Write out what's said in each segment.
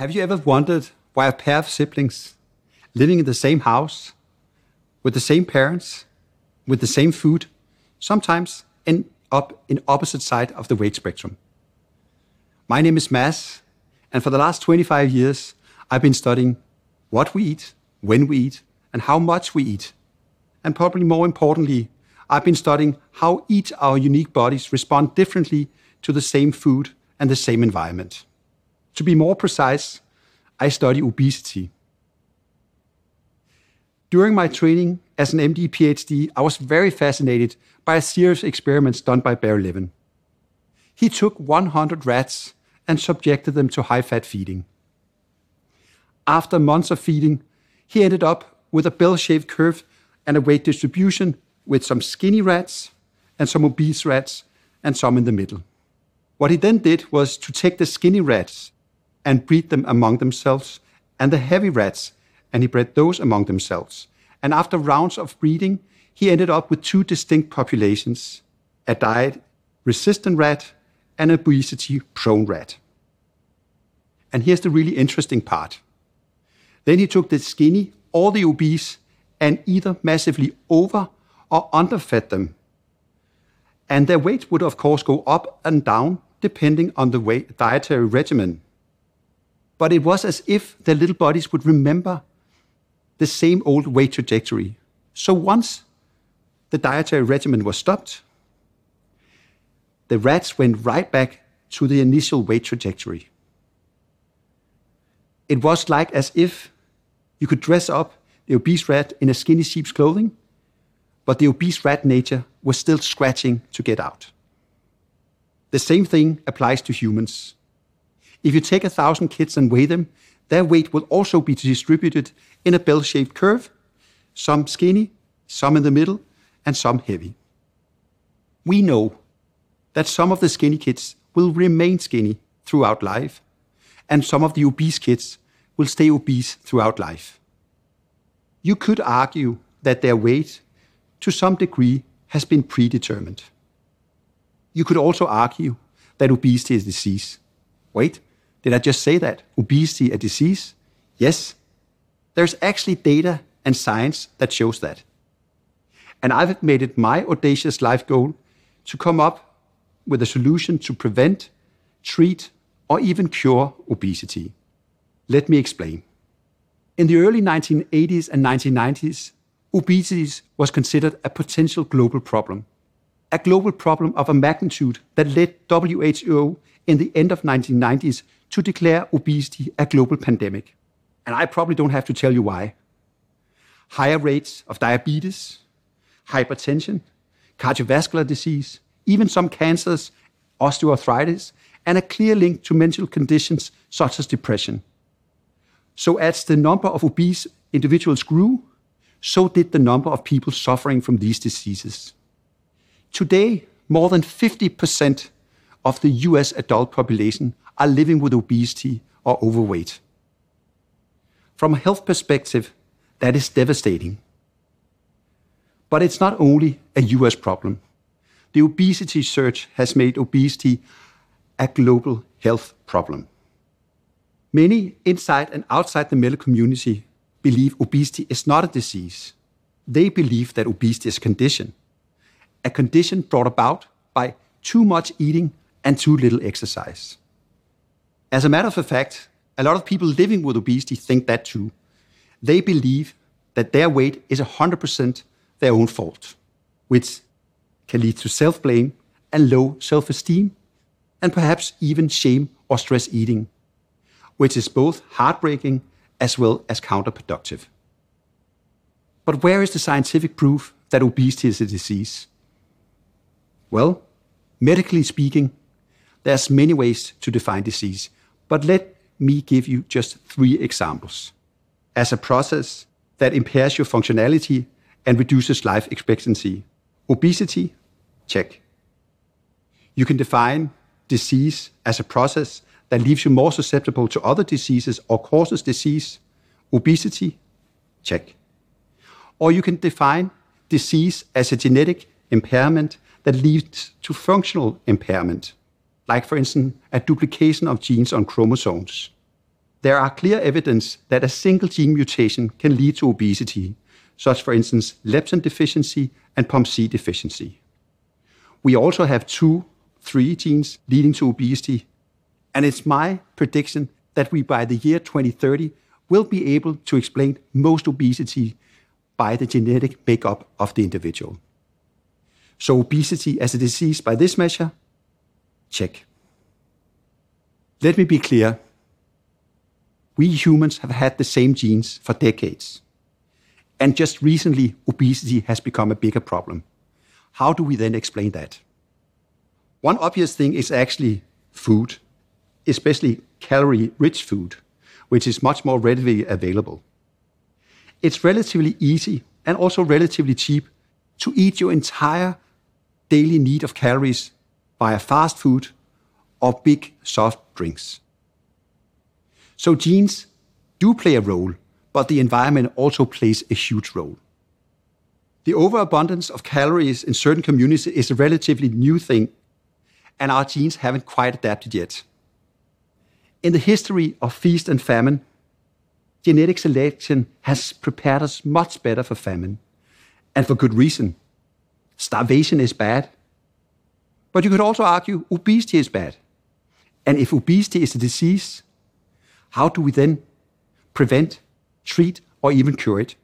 Have you ever wondered why a pair of siblings living in the same house, with the same parents, with the same food, sometimes end up in opposite side of the weight spectrum? My name is Mads, and for the last 25 years, I've been studying what we eat, when we eat, and how much we eat. And probably more importantly, I've been studying how each our unique bodies respond differently to the same food and the same environment. To be more precise, I study obesity. During my training as an MD PhD, I was very fascinated by a series of experiments done by Barry Levin. He took 100 rats and subjected them to high fat feeding. After months of feeding, he ended up with a bell shaped curve and a weight distribution with some skinny rats and some obese rats and some in the middle. What he then did was to take the skinny rats and breed them among themselves, and the heavy rats, and he bred those among themselves. And after rounds of breeding, he ended up with two distinct populations a diet resistant rat and an obesity prone rat. And here's the really interesting part. Then he took the skinny or the obese and either massively over or underfed them. And their weight would, of course, go up and down depending on the dietary regimen but it was as if their little bodies would remember the same old weight trajectory. So once the dietary regimen was stopped, the rats went right back to the initial weight trajectory. It was like as if you could dress up the obese rat in a skinny sheep's clothing, but the obese rat nature was still scratching to get out. The same thing applies to humans. If you take a thousand kids and weigh them, their weight will also be distributed in a bell shaped curve, some skinny, some in the middle, and some heavy. We know that some of the skinny kids will remain skinny throughout life, and some of the obese kids will stay obese throughout life. You could argue that their weight, to some degree, has been predetermined. You could also argue that obesity is a disease. Wait, did I just say that? Obesity a disease? Yes. There's actually data and science that shows that. And I've made it my audacious life goal to come up with a solution to prevent, treat, or even cure obesity. Let me explain. In the early 1980s and 1990s, obesity was considered a potential global problem. A global problem of a magnitude that led WHO in the end of 1990s to declare obesity a global pandemic. And I probably don't have to tell you why. Higher rates of diabetes, hypertension, cardiovascular disease, even some cancers, osteoarthritis, and a clear link to mental conditions such as depression. So, as the number of obese individuals grew, so did the number of people suffering from these diseases. Today, more than 50% of the US adult population are living with obesity or overweight. From a health perspective, that is devastating. But it's not only a US problem. The obesity surge has made obesity a global health problem. Many inside and outside the medical community believe obesity is not a disease. They believe that obesity is a condition, a condition brought about by too much eating and too little exercise. As a matter of fact, a lot of people living with obesity think that too. They believe that their weight is 100% their own fault, which can lead to self blame and low self esteem, and perhaps even shame or stress eating, which is both heartbreaking as well as counterproductive. But where is the scientific proof that obesity is a disease? Well, medically speaking, there's many ways to define disease, but let me give you just three examples. As a process that impairs your functionality and reduces life expectancy, obesity, check. You can define disease as a process that leaves you more susceptible to other diseases or causes disease, obesity, check. Or you can define disease as a genetic impairment that leads to functional impairment, like, for instance, a duplication of genes on chromosomes. there are clear evidence that a single gene mutation can lead to obesity, such for instance leptin deficiency and POMC deficiency. We also have two, three genes leading to obesity, and it's my prediction that we by the year 2030 will be able to explain most obesity by the genetic makeup of the individual. So obesity as a disease by this measure? Check. Let me be clear. We humans have had the same genes for decades. And just recently, obesity has become a bigger problem. How do we then explain that? One obvious thing is actually food, especially calorie rich food, which is much more readily available. It's relatively easy and also relatively cheap to eat your entire daily need of calories via fast food or big soft drinks. So genes do play a role, but the environment also plays a huge role. The overabundance of calories in certain communities is a relatively new thing, and our genes haven't quite adapted yet. In the history of feast and famine, genetic selection has prepared us much better for famine, and for good reason. Starvation is bad. But you could also argue obesity is bad. And if obesity is a disease, how do we then prevent, treat, or even cure it?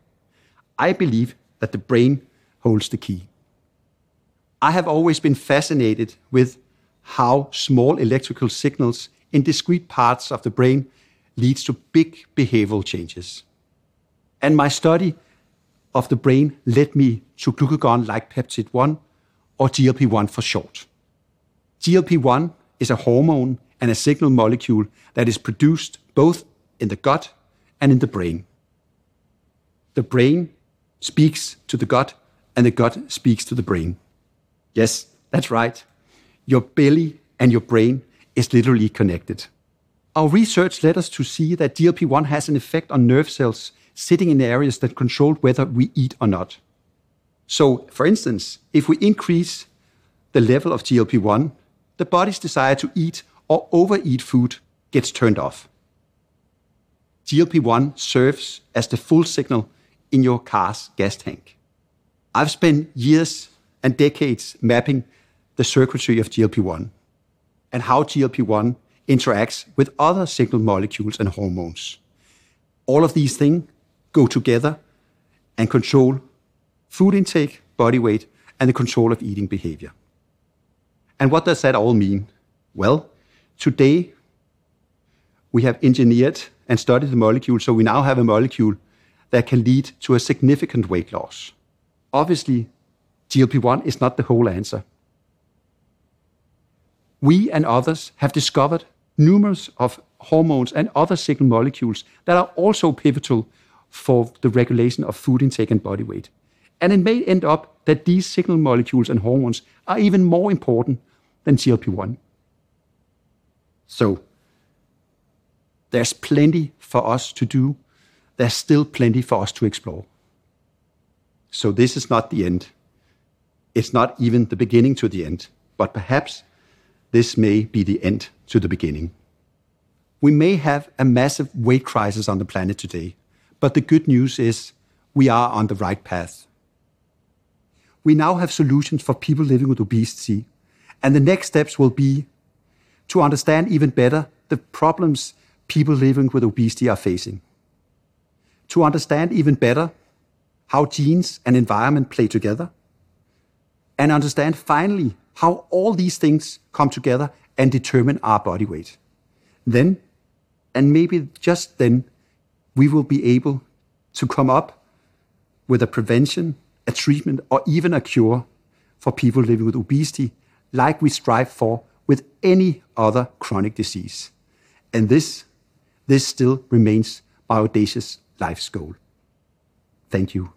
I believe that the brain holds the key. I have always been fascinated with how small electrical signals in discrete parts of the brain leads to big behavioral changes. And my study of the brain led me to glucagon-like peptide 1, or GLP-1 for short. GLP-1 is a hormone and a signal molecule that is produced both in the gut and in the brain. The brain speaks to the gut, and the gut speaks to the brain. Yes, that's right. Your belly and your brain is literally connected. Our research led us to see that GLP 1 has an effect on nerve cells sitting in areas that control whether we eat or not. So, for instance, if we increase the level of GLP 1, the body's desire to eat or overeat food gets turned off. GLP 1 serves as the full signal in your car's gas tank. I've spent years and decades mapping the circuitry of GLP 1 and how GLP 1 interacts with other signal molecules and hormones. All of these things go together and control food intake, body weight, and the control of eating behavior. And what does that all mean? Well, today we have engineered and studied the molecule, so we now have a molecule that can lead to a significant weight loss. Obviously, GLP 1 is not the whole answer. We and others have discovered numerous of hormones and other signal molecules that are also pivotal for the regulation of food intake and body weight. And it may end up that these signal molecules and hormones are even more important than GLP 1. So, there's plenty for us to do. There's still plenty for us to explore. So, this is not the end. It's not even the beginning to the end, but perhaps this may be the end to the beginning. We may have a massive weight crisis on the planet today, but the good news is we are on the right path. We now have solutions for people living with obesity, and the next steps will be to understand even better the problems people living with obesity are facing, to understand even better how genes and environment play together, and understand finally how all these things come together and determine our body weight. Then, and maybe just then, we will be able to come up with a prevention, a treatment, or even a cure for people living with obesity, like we strive for with any other chronic disease. And this, this still remains my audacious life's goal. Thank you.